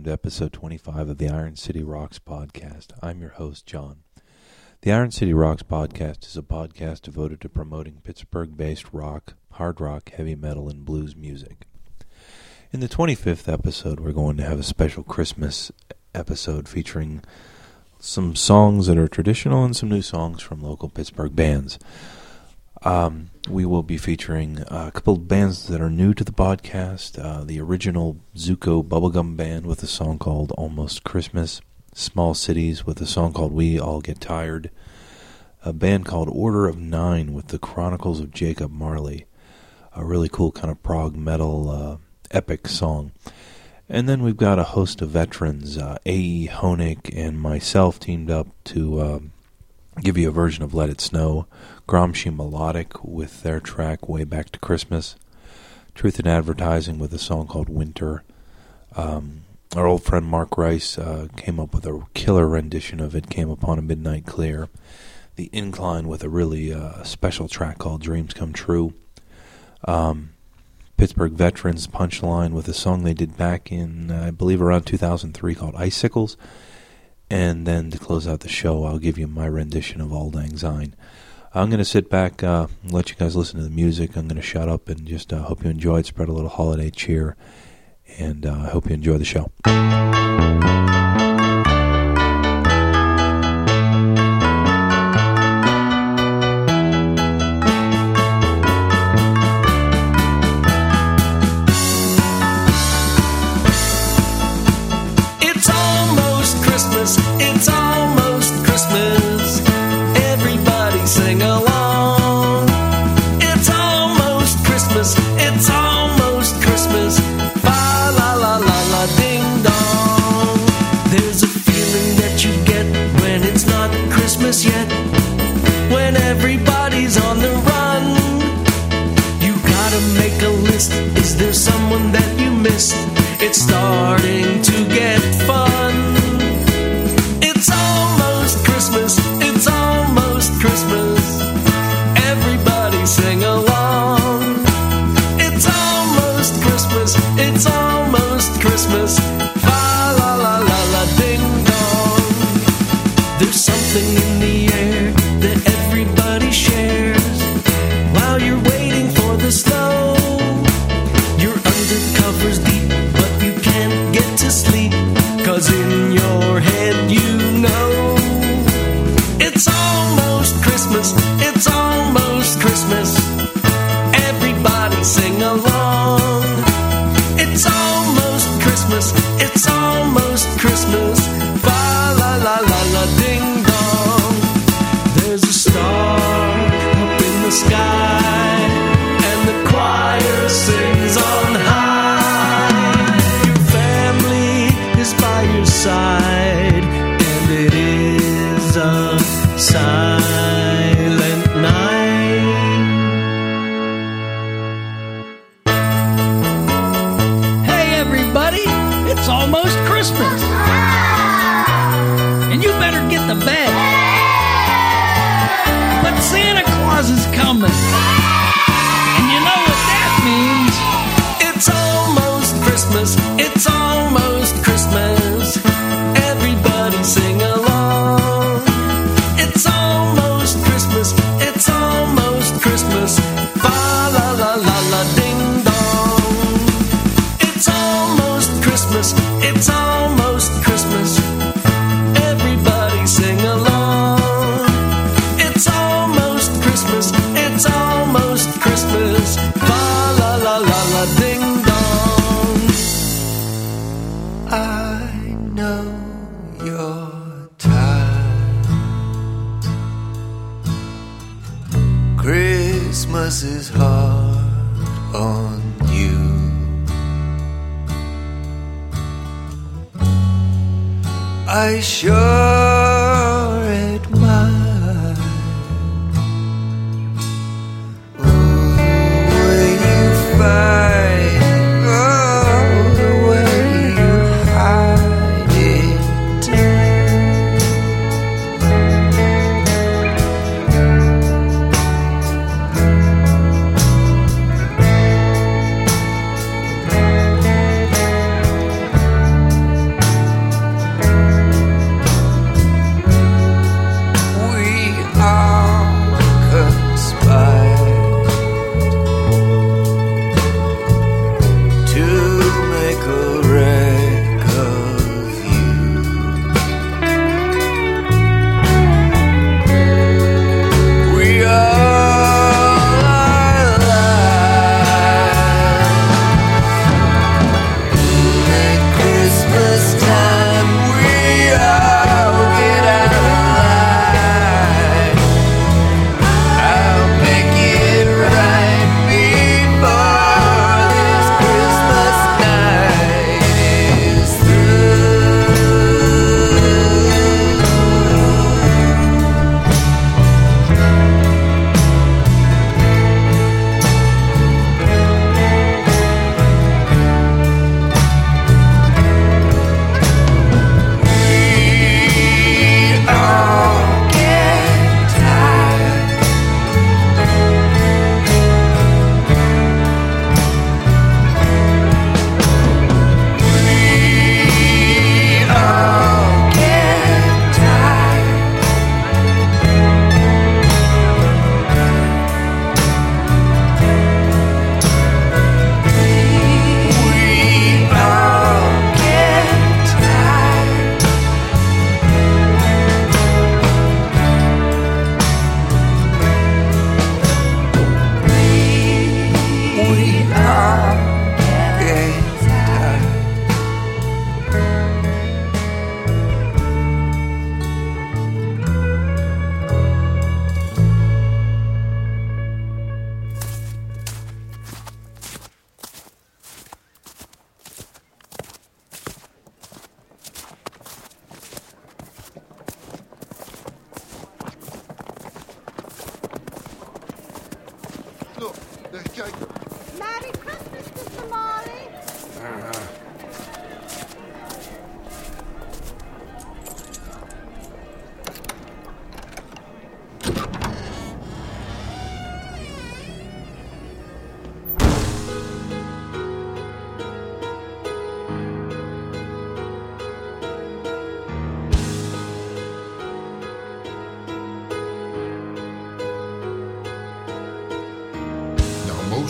Welcome to episode 25 of the Iron City Rocks podcast. I'm your host, John. The Iron City Rocks podcast is a podcast devoted to promoting Pittsburgh based rock, hard rock, heavy metal, and blues music. In the 25th episode, we're going to have a special Christmas episode featuring some songs that are traditional and some new songs from local Pittsburgh bands. Um, we will be featuring a couple of bands that are new to the podcast. Uh, the original Zuko Bubblegum Band with a song called Almost Christmas. Small Cities with a song called We All Get Tired. A band called Order of Nine with the Chronicles of Jacob Marley. A really cool kind of prog metal uh, epic song. And then we've got a host of veterans. Uh, A.E. Honig and myself teamed up to uh, give you a version of Let It Snow. Gramsci Melodic with their track Way Back to Christmas. Truth in Advertising with a song called Winter. Um, our old friend Mark Rice uh, came up with a killer rendition of it, Came Upon a Midnight Clear. The Incline with a really uh, special track called Dreams Come True. Um, Pittsburgh Veterans Punchline with a song they did back in, uh, I believe, around 2003 called Icicles. And then to close out the show, I'll give you my rendition of Auld Lang Syne. I'm going to sit back, uh, let you guys listen to the music. I'm going to shut up and just uh, hope you enjoy it, spread a little holiday cheer, and uh, I hope you enjoy the show. Christmas.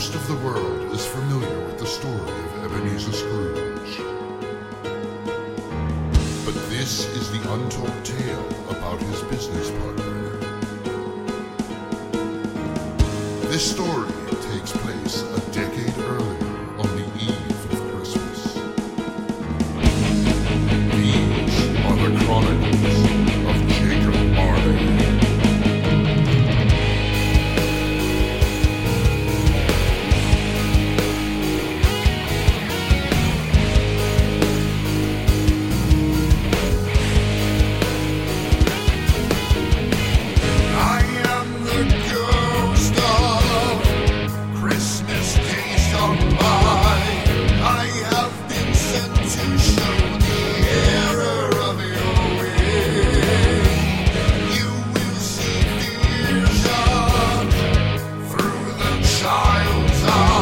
most of the world is familiar with the story of Ebenezer Scrooge. But this is the untold tale about his business partner. This story Oh.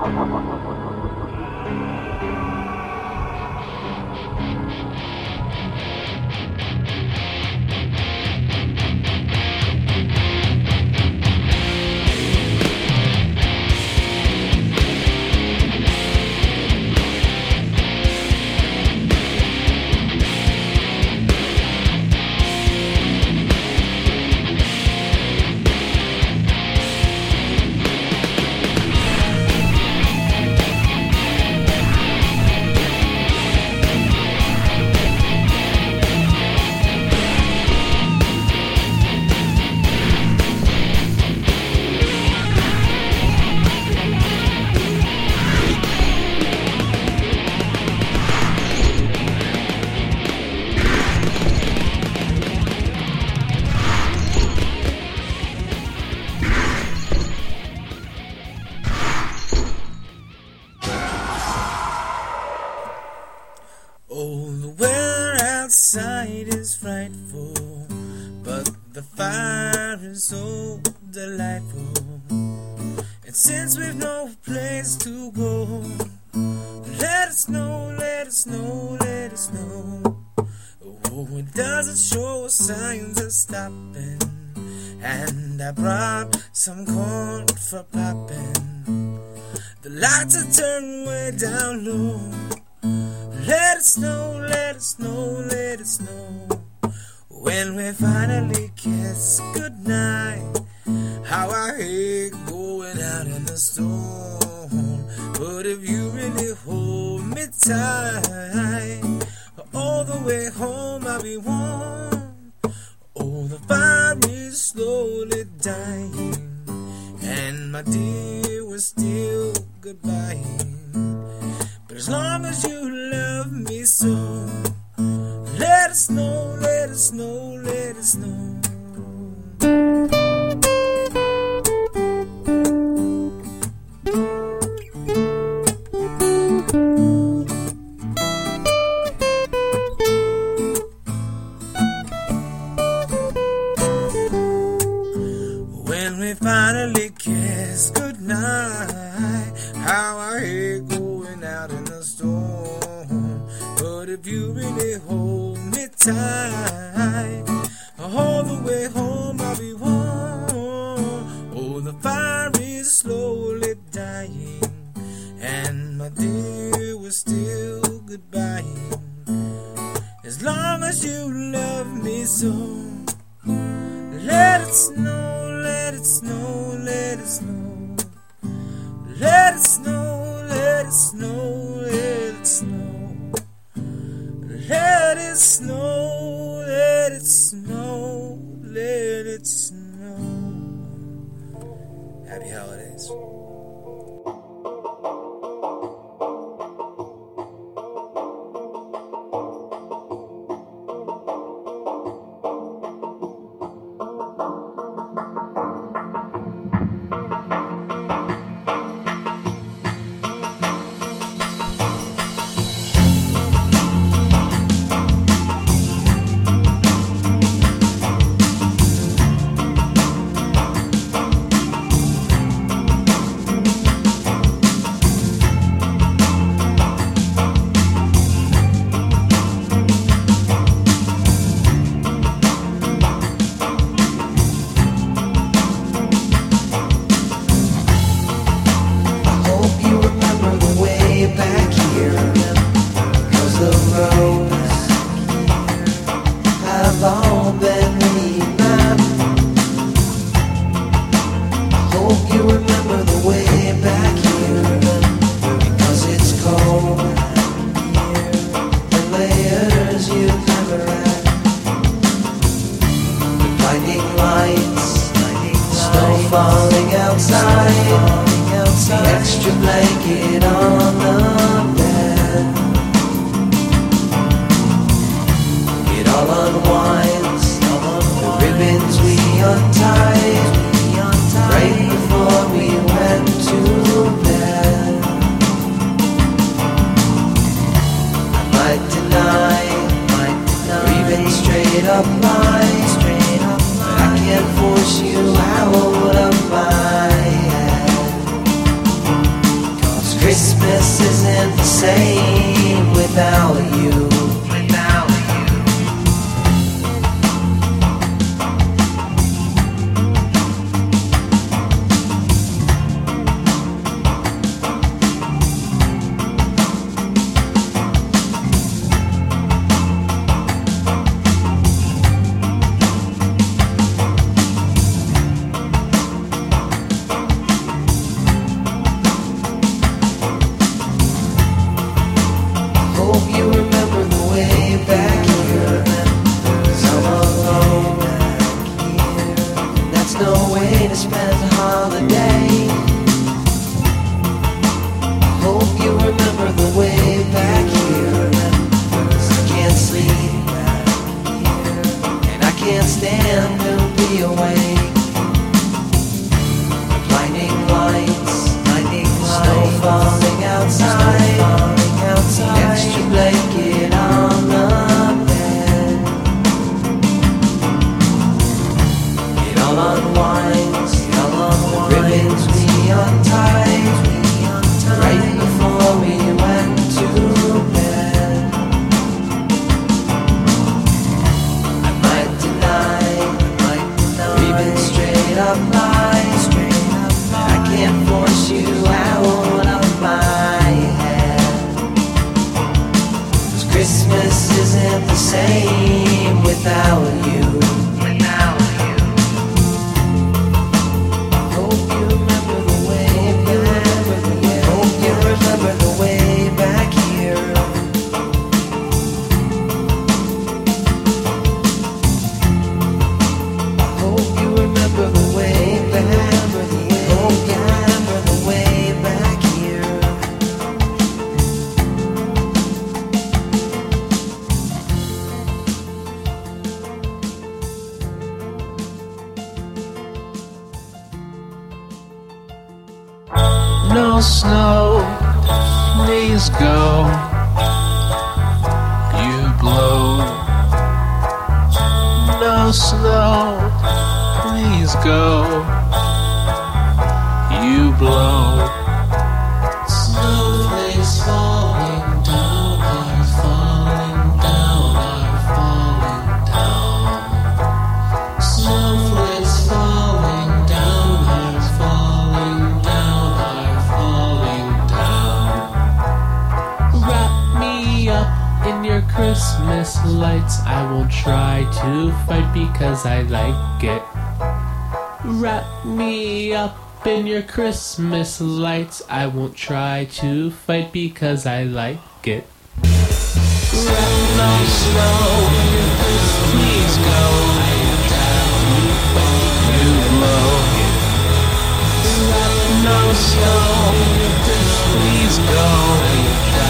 Ha ha ha! Outside is frightful, but the fire is so delightful. And since we've no place to go, let us know, let us know, let us know. Oh, it doesn't show signs of stopping. And I brought some corn for popping. The lights are turned way down low. Let us know, let us know, let us know. When we finally kiss goodnight. How I hate going out in the storm. But if you really hold me tight, all the way home I'll be warm. Oh, the fire is slowly dying, and my dear, we're still goodbye. But as long as you love me so, let us know, let us know, let us know. Outside. The extra blanket on the bed. It all unwinds. The ribbons we untied right before we went to bed. I might deny, or even straight up lie. But I can't force you out of Christmas isn't the same without you. Christmas lights. I won't try to fight because I like it. Wrap me up in your Christmas lights. I won't try to fight because I like it. Please go you blow. Please go down.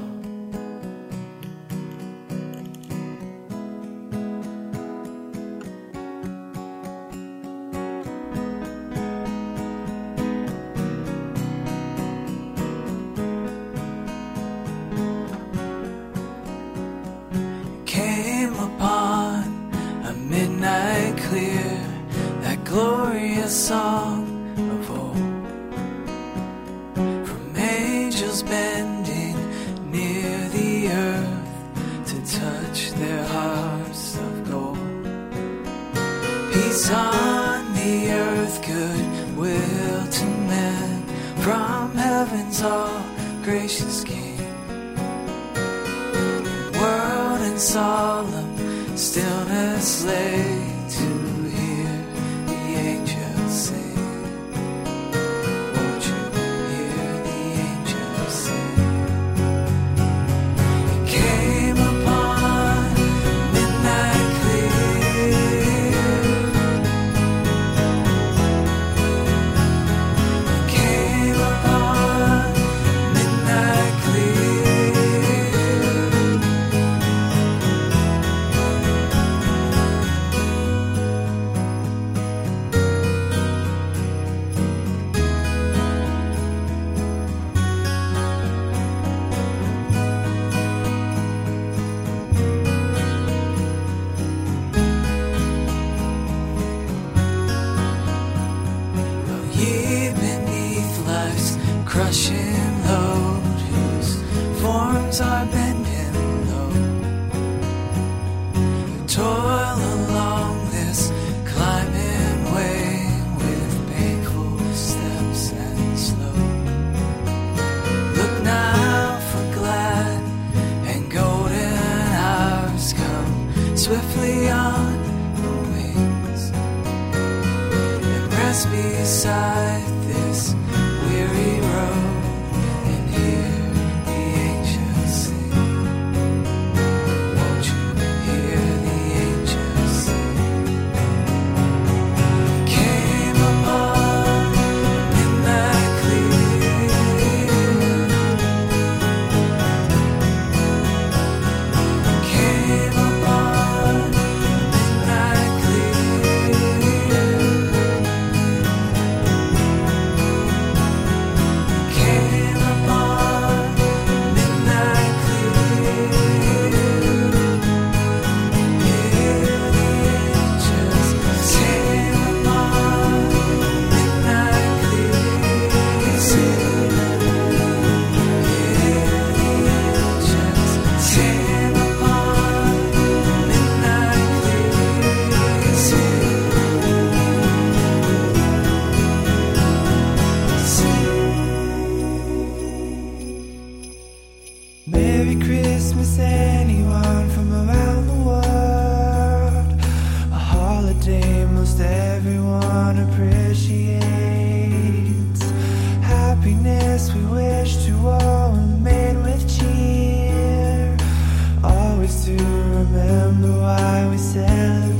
why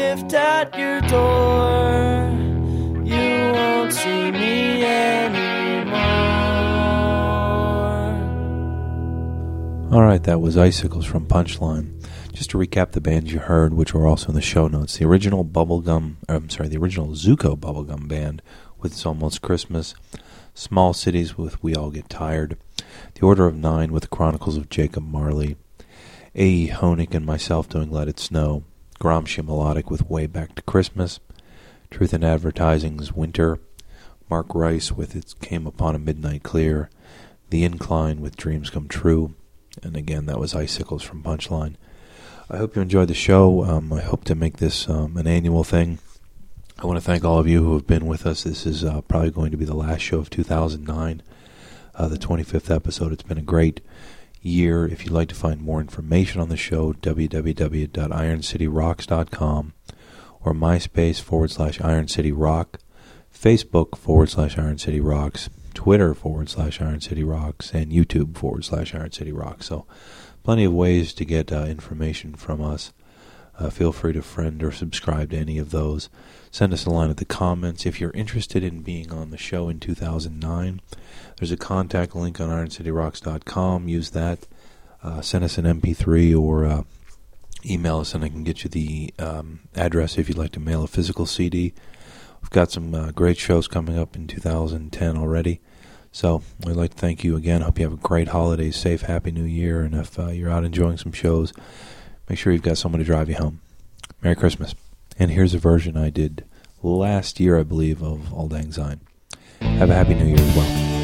gift at your door. You won't see me anymore. All right, that was Icicles from Punchline. Just to recap the bands you heard, which were also in the show notes, the original Bubblegum, or I'm sorry, the original Zuko Bubblegum Band with It's Almost Christmas, Small Cities with We All Get Tired, The Order of Nine with The Chronicles of Jacob Marley, A. E. Honig and myself doing Let It Snow, Gramsci Melodic with Way Back to Christmas, Truth in Advertising's Winter, Mark Rice with It Came Upon a Midnight Clear, The Incline with Dreams Come True, and again, that was Icicles from Punchline. I hope you enjoyed the show. Um, I hope to make this um, an annual thing. I want to thank all of you who have been with us. This is uh, probably going to be the last show of 2009, uh, the 25th episode. It's been a great year. If you'd like to find more information on the show, www.ironcityrocks.com or MySpace forward slash Iron City Rock, Facebook forward slash Iron City Rocks, Twitter forward slash Iron City Rocks, and YouTube forward slash Iron City Rocks. So, plenty of ways to get uh, information from us. Uh, feel free to friend or subscribe to any of those. Send us a line at the comments. If you're interested in being on the show in 2009, there's a contact link on IronCityRocks.com. Use that. Uh, send us an MP3 or uh, email us, and I can get you the um, address if you'd like to mail a physical CD. We've got some uh, great shows coming up in 2010 already. So I'd like to thank you again. Hope you have a great holiday, safe, happy new year. And if uh, you're out enjoying some shows, make sure you've got someone to drive you home. Merry Christmas. And here's a version I did last year, I believe, of Auld Lang Syne. Have a happy new year as well.